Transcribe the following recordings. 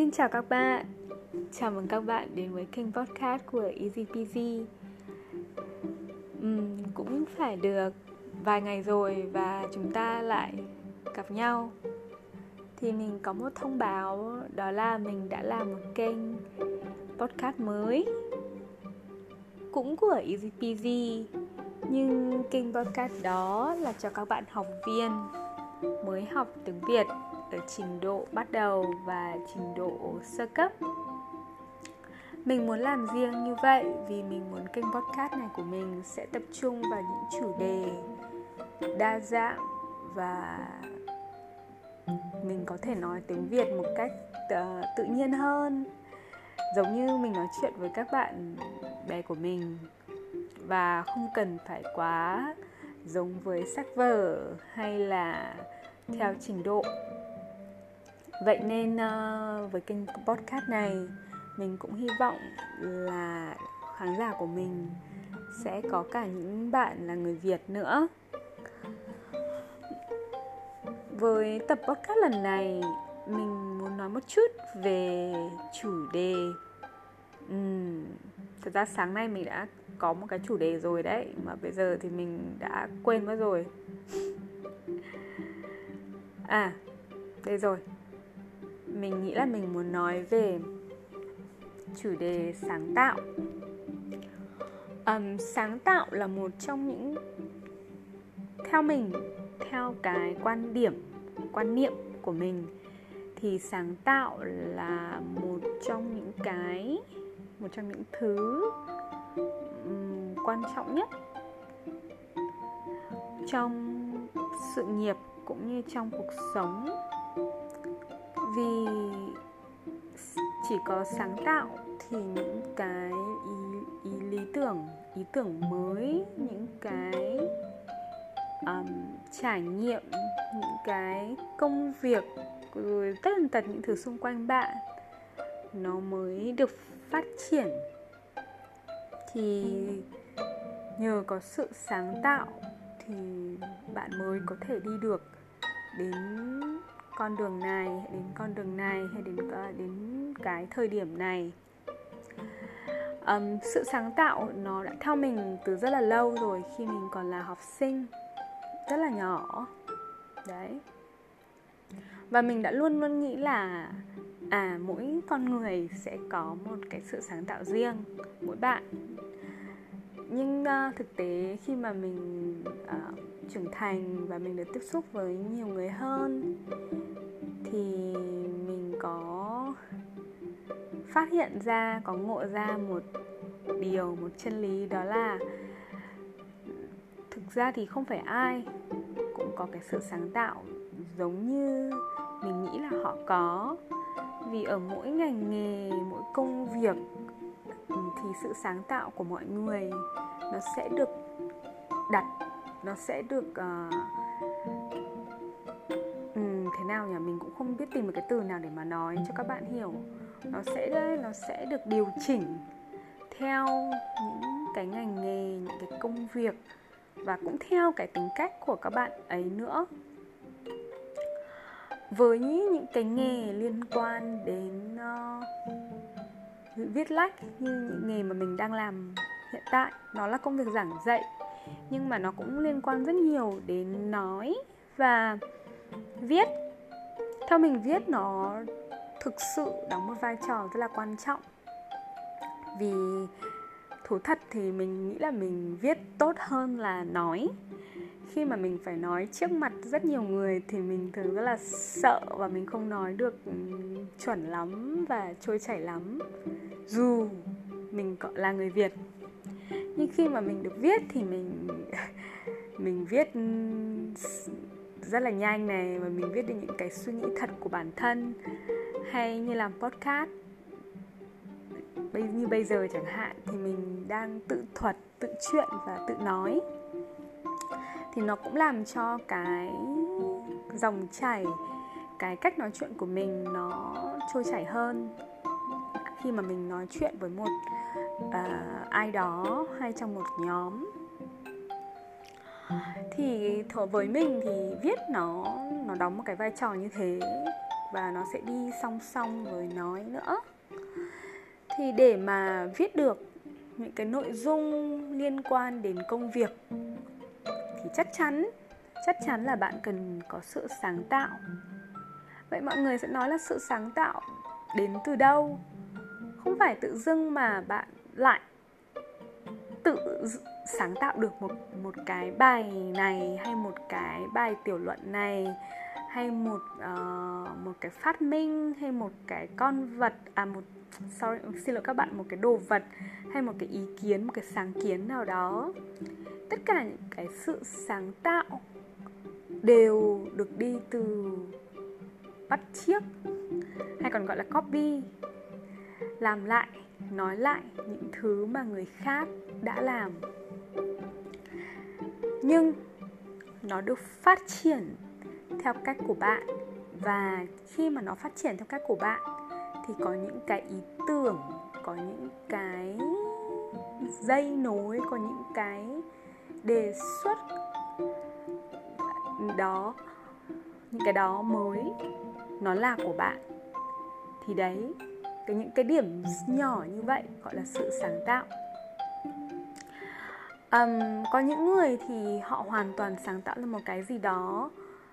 Xin chào các bạn. Chào mừng các bạn đến với kênh podcast của EasyPG uhm, Cũng phải được vài ngày rồi và chúng ta lại gặp nhau. Thì mình có một thông báo đó là mình đã làm một kênh podcast mới Cũng của EasyPG Nhưng kênh podcast đó là cho các bạn học viên mới học tiếng Việt ở trình độ bắt đầu và trình độ sơ cấp. Mình muốn làm riêng như vậy vì mình muốn kênh podcast này của mình sẽ tập trung vào những chủ đề đa dạng và mình có thể nói tiếng việt một cách ờ, tự nhiên hơn. Giống như mình nói chuyện với các bạn bè của mình và không cần phải quá giống với sách vở hay là theo trình độ vậy nên uh, với kênh podcast này mình cũng hy vọng là khán giả của mình sẽ có cả những bạn là người việt nữa. Với tập podcast lần này mình muốn nói một chút về chủ đề. Uhm, thật ra sáng nay mình đã có một cái chủ đề rồi đấy mà bây giờ thì mình đã quên mất rồi. À đây rồi mình nghĩ là mình muốn nói về chủ đề sáng tạo. Um, sáng tạo là một trong những theo mình theo cái quan điểm quan niệm của mình thì sáng tạo là một trong những cái một trong những thứ um, quan trọng nhất trong sự nghiệp cũng như trong cuộc sống vì chỉ có sáng tạo thì những cái ý, ý lý tưởng ý tưởng mới những cái um, trải nghiệm những cái công việc rồi tất tần tật những thứ xung quanh bạn nó mới được phát triển. Thì nhờ có sự sáng tạo thì bạn mới có thể đi được đến con đường này đến con đường này hay đến đến cái thời điểm này. Um, sự sáng tạo nó đã theo mình từ rất là lâu rồi khi mình còn là học sinh rất là nhỏ. Đấy. Và mình đã luôn luôn nghĩ là à mỗi con người sẽ có một cái sự sáng tạo riêng mỗi bạn. Nhưng uh, thực tế khi mà mình uh, trưởng thành và mình được tiếp xúc với nhiều người hơn, thì mình có phát hiện ra, có ngộ ra một điều, một chân lý, đó là thực ra thì không phải ai cũng có cái sự sáng tạo giống như mình nghĩ là họ có. Vì ở mỗi ngành nghề, mỗi công việc, thì sự sáng tạo của mọi người nó sẽ được đặt nó sẽ được uh, um, thế nào nhỉ? Mình cũng không biết tìm một cái từ nào để mà nói cho các bạn hiểu. Nó sẽ nó sẽ được điều chỉnh theo những cái ngành nghề những cái công việc và cũng theo cái tính cách của các bạn ấy nữa. Với những cái nghề liên quan đến uh, viết lách như những nghề mà mình đang làm hiện tại nó là công việc giảng dạy nhưng mà nó cũng liên quan rất nhiều đến nói và viết. Theo mình viết, nó thực sự đóng một vai trò rất là quan trọng. Vì thú thật thì mình nghĩ là mình viết tốt hơn là nói. Khi mà mình phải nói trước mặt rất nhiều người thì mình thường rất là sợ và mình không nói được chuẩn lắm và trôi chảy lắm. Dù mình là người việt nhưng khi mà mình được viết thì mình mình viết rất là nhanh này và mình viết được những cái suy nghĩ thật của bản thân, hay như làm podcast. Bây, như bây giờ chẳng hạn thì mình đang tự thuật, tự chuyện và tự nói. Thì nó cũng làm cho cái dòng chảy, cái cách nói chuyện của mình nó trôi chảy hơn. Khi mà mình nói chuyện với một uh, ai đó hay trong một nhóm. Thì với mình thì viết nó nó đóng một cái vai trò như thế và nó sẽ đi song song với nói nữa. Thì để mà viết được những cái nội dung liên quan đến công việc thì chắc chắn chắc chắn là bạn cần có sự sáng tạo. Vậy mọi người sẽ nói là sự sáng tạo đến từ đâu? Không phải tự dưng mà bạn lại. Tự sáng tạo được một một cái bài này hay một cái bài tiểu luận này hay một uh, một cái phát minh hay một cái con vật à một sorry xin lỗi các bạn một cái đồ vật hay một cái ý kiến một cái sáng kiến nào đó. Tất cả những cái sự sáng tạo đều được đi từ bắt chiếc hay còn gọi là copy làm lại nói lại những thứ mà người khác đã làm. Nhưng nó được phát triển theo cách của bạn. Và khi mà nó phát triển theo cách của bạn, thì có những cái ý tưởng, có những cái dây nối, có những cái đề xuất đó, những cái đó mới, nó là của bạn. Thì đấy cái những cái điểm nhỏ như vậy gọi là sự sáng tạo. Um, có những người thì họ hoàn toàn sáng tạo ra một cái gì đó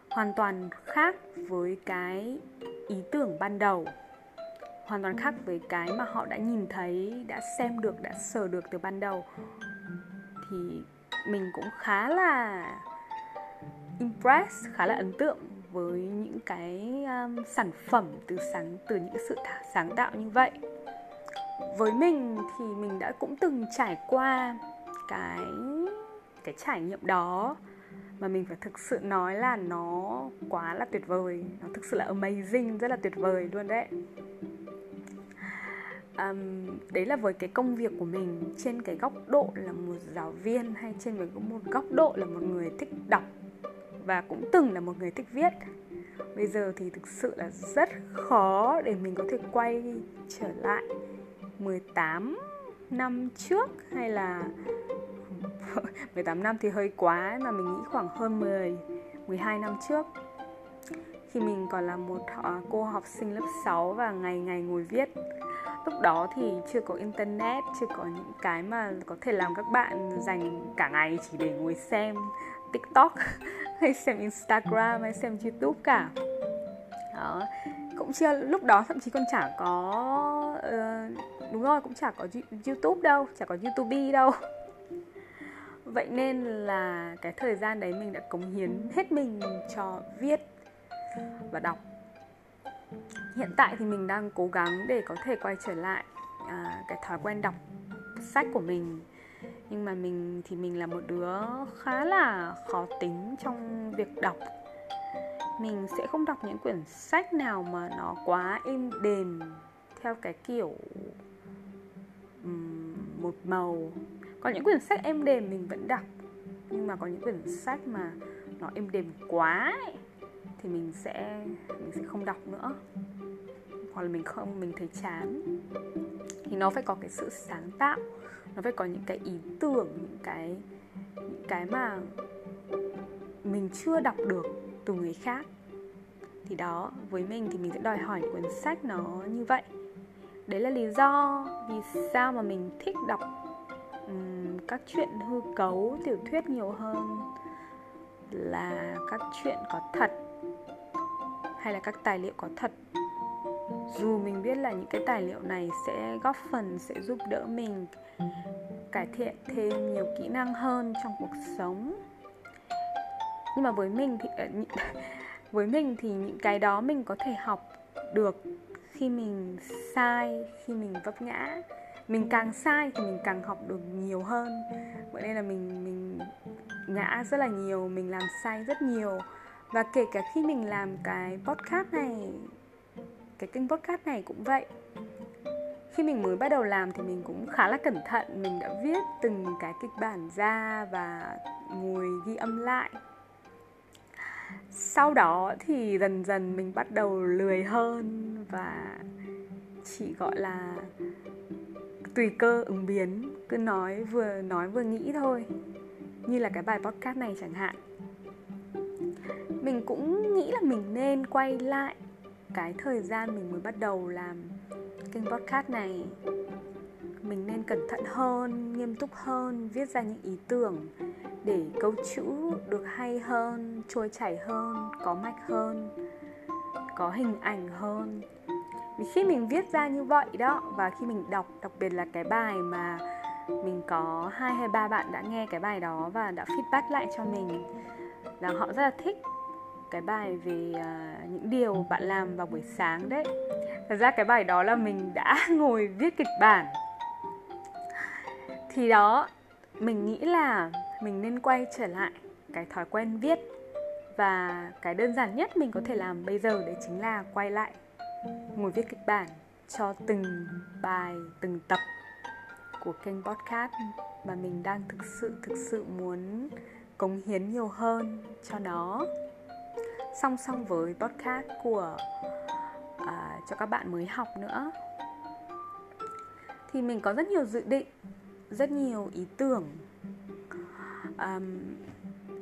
hoàn toàn khác với cái ý tưởng ban đầu hoàn toàn khác với cái mà họ đã nhìn thấy đã xem được đã sờ được từ ban đầu. Thì mình cũng khá là impress khá là ấn tượng với những cái um, sản phẩm từ sáng từ những sự sáng tạo như vậy. Với mình thì mình đã cũng từng trải qua cái cái trải nghiệm đó mà mình phải thực sự nói là nó quá là tuyệt vời. Nó thực sự là amazing rất là tuyệt vời luôn đấy. Um, đấy là với cái công việc của mình trên cái góc độ là một giáo viên hay trên một góc độ là một người thích đọc và cũng từng là một người thích viết. Bây giờ thì thực sự là rất khó để mình có thể quay trở lại 18 năm trước hay là 18 năm thì hơi quá mà mình nghĩ khoảng hơn 10 12 năm trước. Khi mình còn là một ờ, cô học sinh lớp 6 và ngày ngày ngồi viết. Lúc đó thì chưa có internet, chưa có những cái mà có thể làm các bạn dành cả ngày chỉ để ngồi xem tiktok. hay xem instagram hay xem youtube cả. Đó cũng chưa lúc đó thậm chí còn chả có uh, đúng rồi cũng chả có youtube đâu chả có youtube đâu. Vậy nên là cái thời gian đấy mình đã cống hiến hết mình cho viết và đọc. Hiện tại thì mình đang cố gắng để có thể quay trở lại à, cái thói quen đọc sách của mình nhưng mà mình thì mình là một đứa khá là khó tính trong việc đọc. Mình sẽ không đọc những quyển sách nào mà nó quá êm đềm theo cái kiểu um, một màu. Có những quyển sách êm đềm mình vẫn đọc nhưng mà có những quyển sách mà nó êm đềm quá ấy, thì mình sẽ mình sẽ không đọc nữa. Hoặc là mình không mình thấy chán. Thì nó phải có cái sự sáng tạo nó phải có những cái ý tưởng những cái những cái mà mình chưa đọc được từ người khác. Thì đó với mình thì mình sẽ đòi hỏi cuốn sách nó như vậy. Đấy là lý do vì sao mà mình thích đọc um, các chuyện hư cấu tiểu thuyết nhiều hơn là các chuyện có thật hay là các tài liệu có thật dù mình biết là những cái tài liệu này sẽ góp phần, sẽ giúp đỡ mình cải thiện thêm nhiều kỹ năng hơn trong cuộc sống. Nhưng mà với mình thì ờ, với mình thì những cái đó mình có thể học được khi mình sai, khi mình vấp ngã. Mình càng sai thì mình càng học được nhiều hơn. Vậy nên là mình mình ngã rất là nhiều, mình làm sai rất nhiều. Và kể cả khi mình làm cái podcast này cái kênh podcast này cũng vậy. Khi mình mới bắt đầu làm thì mình cũng khá là cẩn thận, mình đã viết từng cái kịch bản ra và ngồi ghi âm lại. Sau đó thì dần dần mình bắt đầu lười hơn và chỉ gọi là tùy cơ ứng biến, cứ nói vừa nói vừa nghĩ thôi, như là cái bài podcast này chẳng hạn. Mình cũng nghĩ là mình nên quay lại cái thời gian mình mới bắt đầu làm kênh podcast này, mình nên cẩn thận hơn, nghiêm túc hơn, viết ra những ý tưởng để câu chữ được hay hơn, trôi chảy hơn, có mạch hơn, có hình ảnh hơn. Vì khi mình viết ra như vậy đó, và khi mình đọc, đặc biệt là cái bài mà mình có hai hay ba bạn đã nghe cái bài đó và đã feedback lại cho mình là họ rất là thích cái bài về uh, những điều bạn làm vào buổi sáng đấy. Thật ra cái bài đó là mình đã ngồi viết kịch bản. Thì đó mình nghĩ là mình nên quay trở lại cái thói quen viết. Và cái đơn giản nhất mình có thể làm bây giờ đấy chính là quay lại ngồi viết kịch bản cho từng bài từng tập của kênh podcast mà mình đang thực sự thực sự muốn cống hiến nhiều hơn cho nó song song với podcast của à, cho các bạn mới học nữa. Thì mình có rất nhiều dự định rất nhiều ý tưởng. À,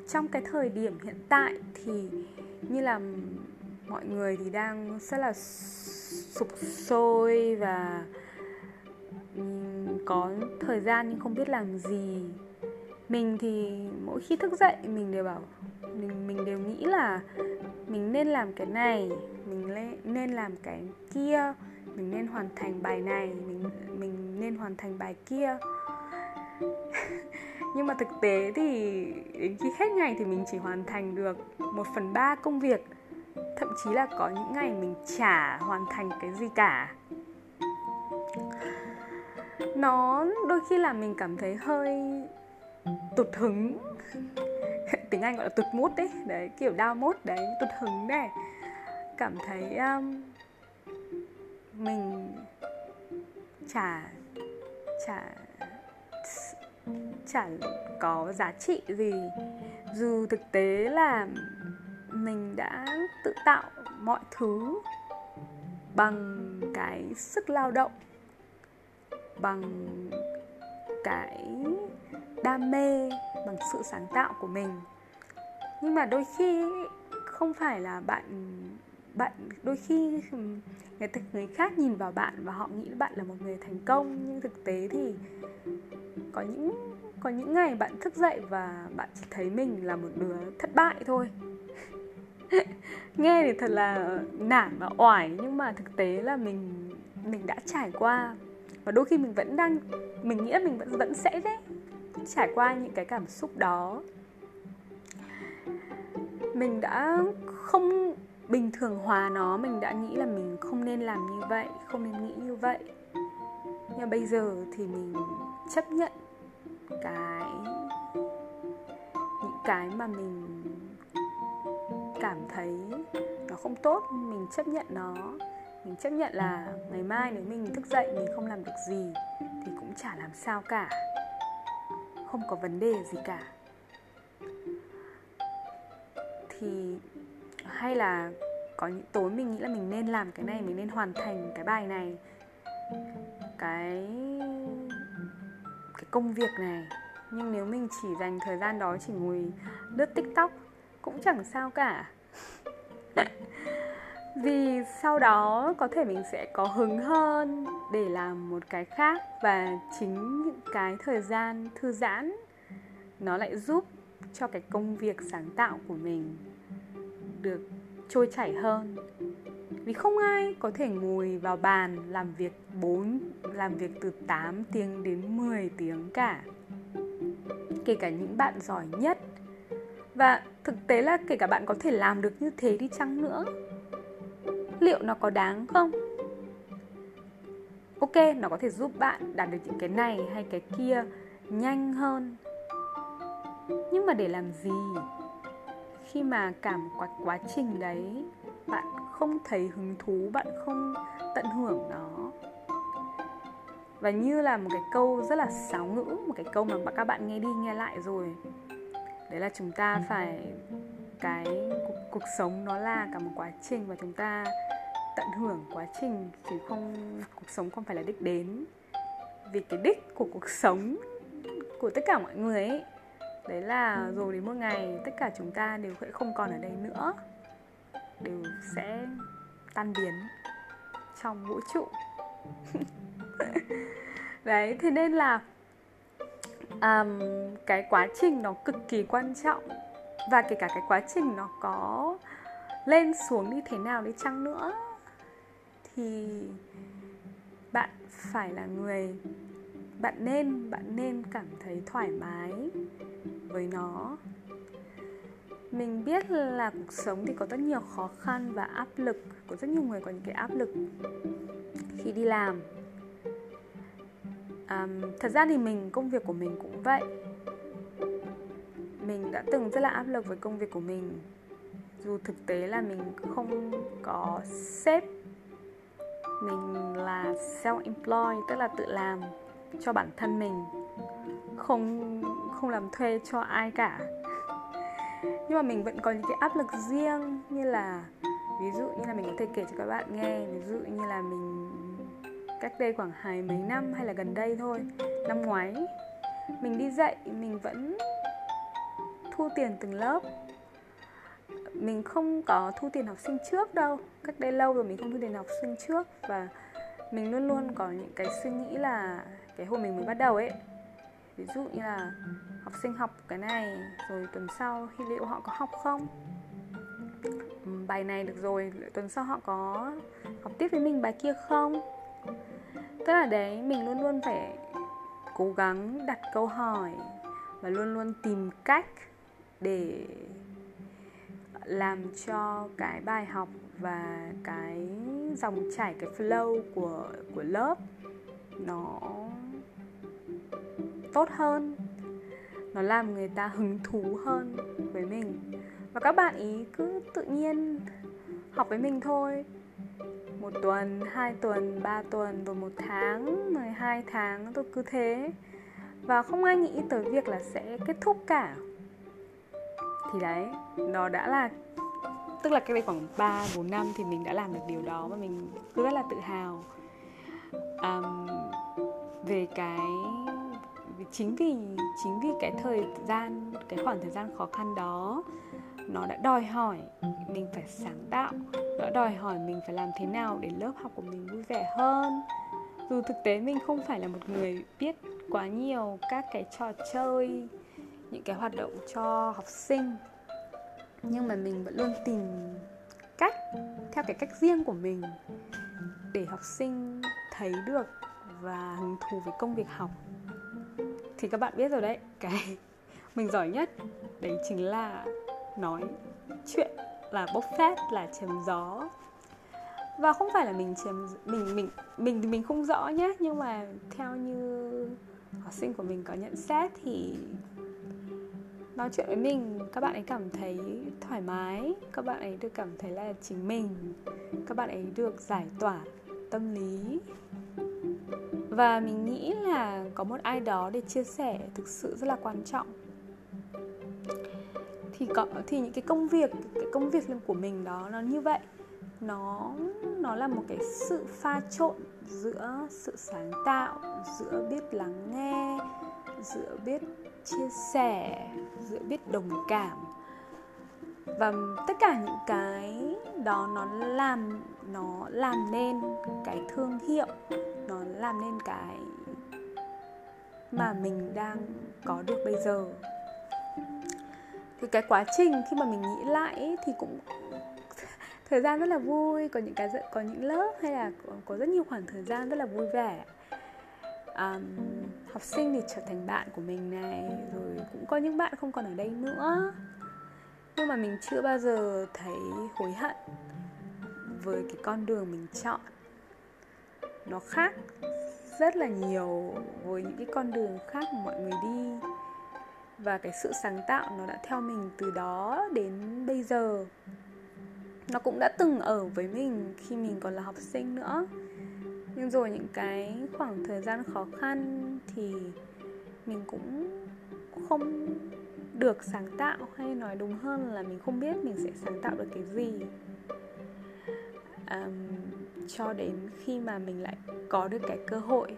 trong cái thời điểm hiện tại thì như là mọi người thì đang rất là sụp sôi và có thời gian nhưng không biết làm gì mình thì mỗi khi thức dậy, mình đều bảo, mình mình đều nghĩ là mình nên làm cái này, mình nên làm cái kia, mình nên hoàn thành bài này, mình mình nên hoàn thành bài kia. Nhưng mà thực tế thì đến khi hết ngày thì mình chỉ hoàn thành được một phần ba công việc. Thậm chí là có những ngày mình chả hoàn thành cái gì cả. Nó đôi khi là mình cảm thấy hơi tụt hứng. Tiếng anh gọi là tụt mút đấy đấy kiểu đau mút đấy tụt hứng này cảm thấy um, mình chả chả chả có giá trị gì. Dù thực tế là mình đã tự tạo mọi thứ bằng cái sức lao động bằng cái đam mê bằng sự sáng tạo của mình. Nhưng mà đôi khi không phải là bạn bạn, đôi khi người người khác nhìn vào bạn và họ nghĩ bạn là một người thành công. Nhưng thực tế thì có những có những ngày bạn thức dậy và bạn chỉ thấy mình là một đứa thất bại thôi. Nghe thì thật là nản và oải, nhưng mà thực tế là mình mình đã trải qua. Và đôi khi mình vẫn đang, mình nghĩ là mình vẫn vẫn sẽ đấy trải qua những cái cảm xúc đó. Mình đã không bình thường hóa nó, mình đã nghĩ là mình không nên làm như vậy, không nên nghĩ như vậy. Nhưng bây giờ thì mình chấp nhận cái, những cái mà mình cảm thấy nó không tốt, mình chấp nhận nó. Mình chấp nhận là ngày mai nếu mình thức dậy mình không làm được gì thì cũng chả làm sao cả không có vấn đề gì cả. Thì hay là có những, tối mình nghĩ là mình nên làm cái này, mình nên hoàn thành cái bài này, cái cái công việc này. Nhưng nếu mình chỉ dành thời gian đó chỉ ngồi lướt tiktok cũng chẳng sao cả vì sau đó có thể mình sẽ có hứng hơn để làm một cái khác và chính những cái thời gian thư giãn, nó lại giúp cho cái công việc sáng tạo của mình được trôi chảy hơn. Vì không ai có thể ngồi vào bàn làm việc 4 làm việc từ 8 tiếng đến 10 tiếng cả, kể cả những bạn giỏi nhất. Và thực tế là kể cả bạn có thể làm được như thế đi chăng nữa liệu nó có đáng không? Ok nó có thể giúp bạn đạt được những cái này hay cái kia nhanh hơn. Nhưng mà để làm gì? Khi mà cả một quá, quá trình đấy bạn không thấy hứng thú bạn không tận hưởng nó. Và như là một cái câu rất là sáo ngữ một cái câu mà các bạn nghe đi nghe lại rồi. Đấy là chúng ta phải cái cuộc, cuộc sống nó là cả một quá trình và chúng ta tận hưởng quá trình chứ không cuộc sống không phải là đích đến. Vì cái đích của cuộc sống của tất cả mọi người ấy đấy là rồi đến một ngày tất cả chúng ta đều sẽ không còn ở đây nữa. Đều sẽ tan biến trong vũ trụ. Đấy thế nên là um, cái quá trình nó cực kỳ quan trọng và kể cả cái quá trình nó có lên xuống như thế nào đi chăng nữa thì bạn phải là người bạn nên bạn nên cảm thấy thoải mái với nó. Mình biết là cuộc sống thì có rất nhiều khó khăn và áp lực có rất nhiều người có những cái áp lực khi đi làm. Um, thật ra thì mình công việc của mình cũng vậy mình đã từng rất là áp lực với công việc của mình. Dù thực tế là mình không có sếp, mình là self employed tức là tự làm cho bản thân mình, không không làm thuê cho ai cả. Nhưng mà mình vẫn có những cái áp lực riêng, như là, ví dụ như là mình có thể kể cho các bạn nghe, ví dụ như là mình cách đây khoảng hai mấy năm hay là gần đây thôi, năm ngoái, mình đi dạy, mình vẫn thu tiền từng lớp. Mình không có thu tiền học sinh trước đâu, cách đây lâu rồi mình không thu tiền học sinh trước và mình luôn luôn có những cái suy nghĩ là cái hồi mình mới bắt đầu ấy. Ví dụ như là học sinh học cái này rồi tuần sau thì liệu họ có học không? Bài này được rồi tuần sau họ có học tiếp với mình bài kia không? Tức là đấy, mình luôn luôn phải cố gắng đặt câu hỏi và luôn luôn tìm cách để làm cho cái bài học và cái dòng chảy cái flow của của lớp nó tốt hơn. Nó làm người ta hứng thú hơn với mình. Và các bạn ý cứ tự nhiên học với mình thôi. Một tuần, hai tuần, ba tuần, rồi một tháng, 12 tháng tôi cứ thế. Và không ai nghĩ tới việc là sẽ kết thúc cả. Thì đấy, nó đã là Tức là cách đây khoảng 3, 4 năm thì mình đã làm được điều đó Và mình cứ rất là tự hào. Um, Về cái chính vì chính vì cái thời gian cái khoảng thời gian khó khăn đó nó đã đòi hỏi mình phải sáng tạo nó đòi hỏi mình phải làm thế nào để lớp học của mình vui vẻ hơn. Dù thực tế mình không phải là một người biết quá nhiều các cái trò chơi những cái hoạt động cho học sinh. Nhưng mà mình vẫn luôn tìm cách, theo cái cách riêng của mình, để học sinh thấy được và hứng thú với công việc học. Thì các bạn biết rồi đấy, cái mình giỏi nhất đấy chính là nói chuyện, là bốc phét, là chém gió. Và không phải là mình chém, mình mình mình thì mình không rõ nhé nhưng mà theo như học sinh của mình có nhận xét thì nói chuyện với mình, các bạn ấy cảm thấy thoải mái, các bạn ấy được cảm thấy là chính mình, các bạn ấy được giải tỏa tâm lý. Và mình nghĩ là có một ai đó để chia sẻ thực sự rất là quan trọng. Thì có, thì những cái công việc, cái công việc của mình đó, nó như vậy. Nó nó là một cái sự pha trộn giữa sự sáng tạo, giữa biết lắng nghe, giữa biết chia sẻ giữa biết đồng cảm. Và tất cả những cái đó nó làm nó làm nên cái thương hiệu nó làm nên cái mà mình đang có được bây giờ. Thì cái quá trình khi mà mình nghĩ lại thì cũng thời gian rất là vui có những cái có những lớp hay là có, có rất nhiều khoảng thời gian rất là vui vẻ um, học sinh thì trở thành bạn của mình này rồi cũng có những bạn không còn ở đây nữa. Nhưng mà mình chưa bao giờ thấy hối hận với cái con đường mình chọn. Nó khác rất là nhiều với những cái con đường khác mà mọi người đi. Và cái sự sáng tạo nó đã theo mình từ đó đến bây giờ. Nó cũng đã từng ở với mình khi mình còn là học sinh nữa nhưng rồi những cái khoảng thời gian khó khăn thì mình cũng không được sáng tạo hay nói đúng hơn là mình không biết mình sẽ sáng tạo được cái gì. Um, cho đến khi mà mình lại có được cái cơ hội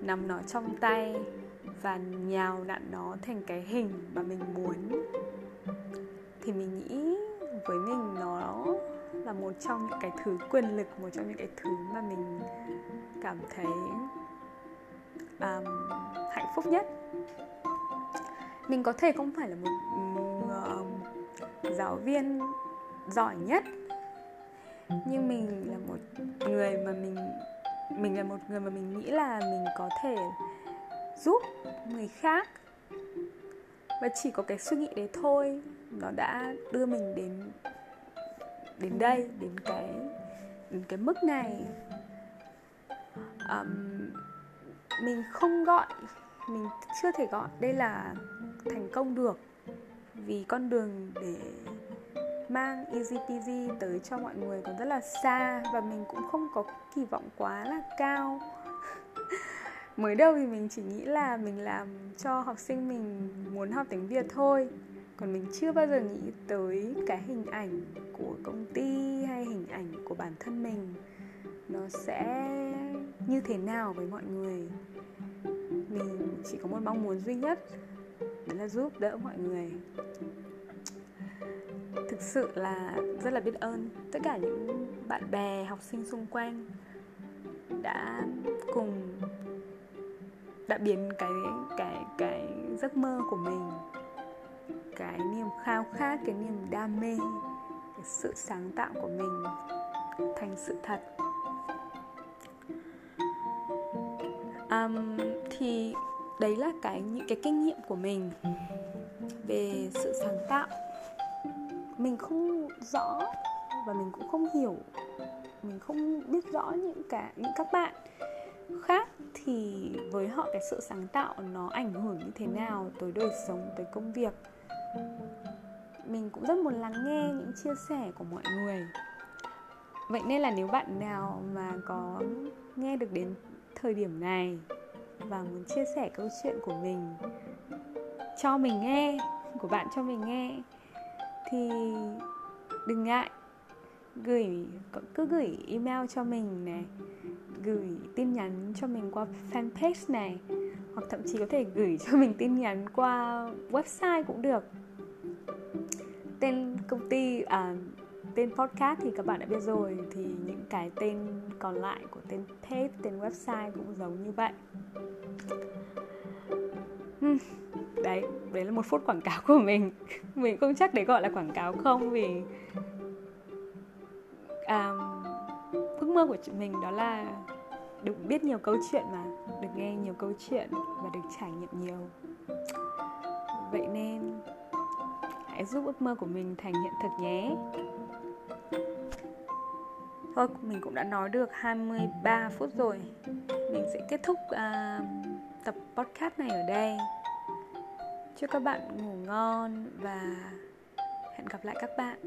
nắm nó trong tay và nhào nặn nó thành cái hình mà mình muốn thì mình nghĩ với mình nó là một trong những cái thứ quyền lực một trong những cái thứ mà mình cảm thấy um, hạnh phúc nhất. Mình có thể không phải là một, một uh, giáo viên giỏi nhất nhưng mình là một người mà mình mình là một người mà mình nghĩ là mình có thể giúp người khác. Và chỉ có cái suy nghĩ đấy thôi nó đã đưa mình đến đến đây đến cái đến cái mức này. Um, mình không gọi mình chưa thể gọi đây là thành công được. Vì con đường để mang easy peasy tới cho mọi người còn rất là xa và mình cũng không có kỳ vọng quá là cao. Mới đầu thì mình chỉ nghĩ là mình làm cho học sinh mình muốn học tiếng việt thôi còn mình chưa bao giờ nghĩ tới cái hình ảnh của công ty hay hình ảnh của bản thân mình. Nó sẽ như thế nào với mọi người? Mình chỉ có một mong muốn duy nhất, đó là giúp đỡ mọi người. Thực sự là rất là biết ơn tất cả những bạn bè, học sinh xung quanh đã cùng đã biến cái cái cái giấc mơ của mình cái niềm khao khát cái niềm đam mê cái sự sáng tạo của mình thành sự thật. Um, thì đấy là cái những cái kinh nghiệm của mình về sự sáng tạo. Mình không rõ và mình cũng không hiểu mình không biết rõ những cả những các bạn khác thì với họ cái sự sáng tạo nó ảnh hưởng như thế nào tới đời sống tới công việc mình cũng rất muốn lắng nghe những chia sẻ của mọi người. Vậy nên là nếu bạn nào mà có nghe được đến thời điểm này và muốn chia sẻ câu chuyện của mình, cho mình nghe, của bạn cho mình nghe, thì đừng ngại. Gửi, cứ gửi email cho mình này, gửi tin nhắn cho mình qua fanpage này, hoặc thậm chí có thể gửi cho mình tin nhắn qua website cũng được tên công ty à, tên podcast thì các bạn đã biết rồi thì những cái tên còn lại của tên page tên website cũng giống như vậy. Hmm, đấy đấy là một phút quảng cáo của mình. Mình không chắc để gọi là quảng cáo không vì à, ước mơ của chị mình đó là được biết nhiều câu chuyện mà được nghe nhiều câu chuyện và được trải nghiệm nhiều. Vậy nên hãy giúp ước mơ của mình thành hiện thực nhé. Thôi mình cũng đã nói được 23 phút rồi. Mình sẽ kết thúc uh, tập podcast này ở đây. Chúc các bạn ngủ ngon và hẹn gặp lại các bạn.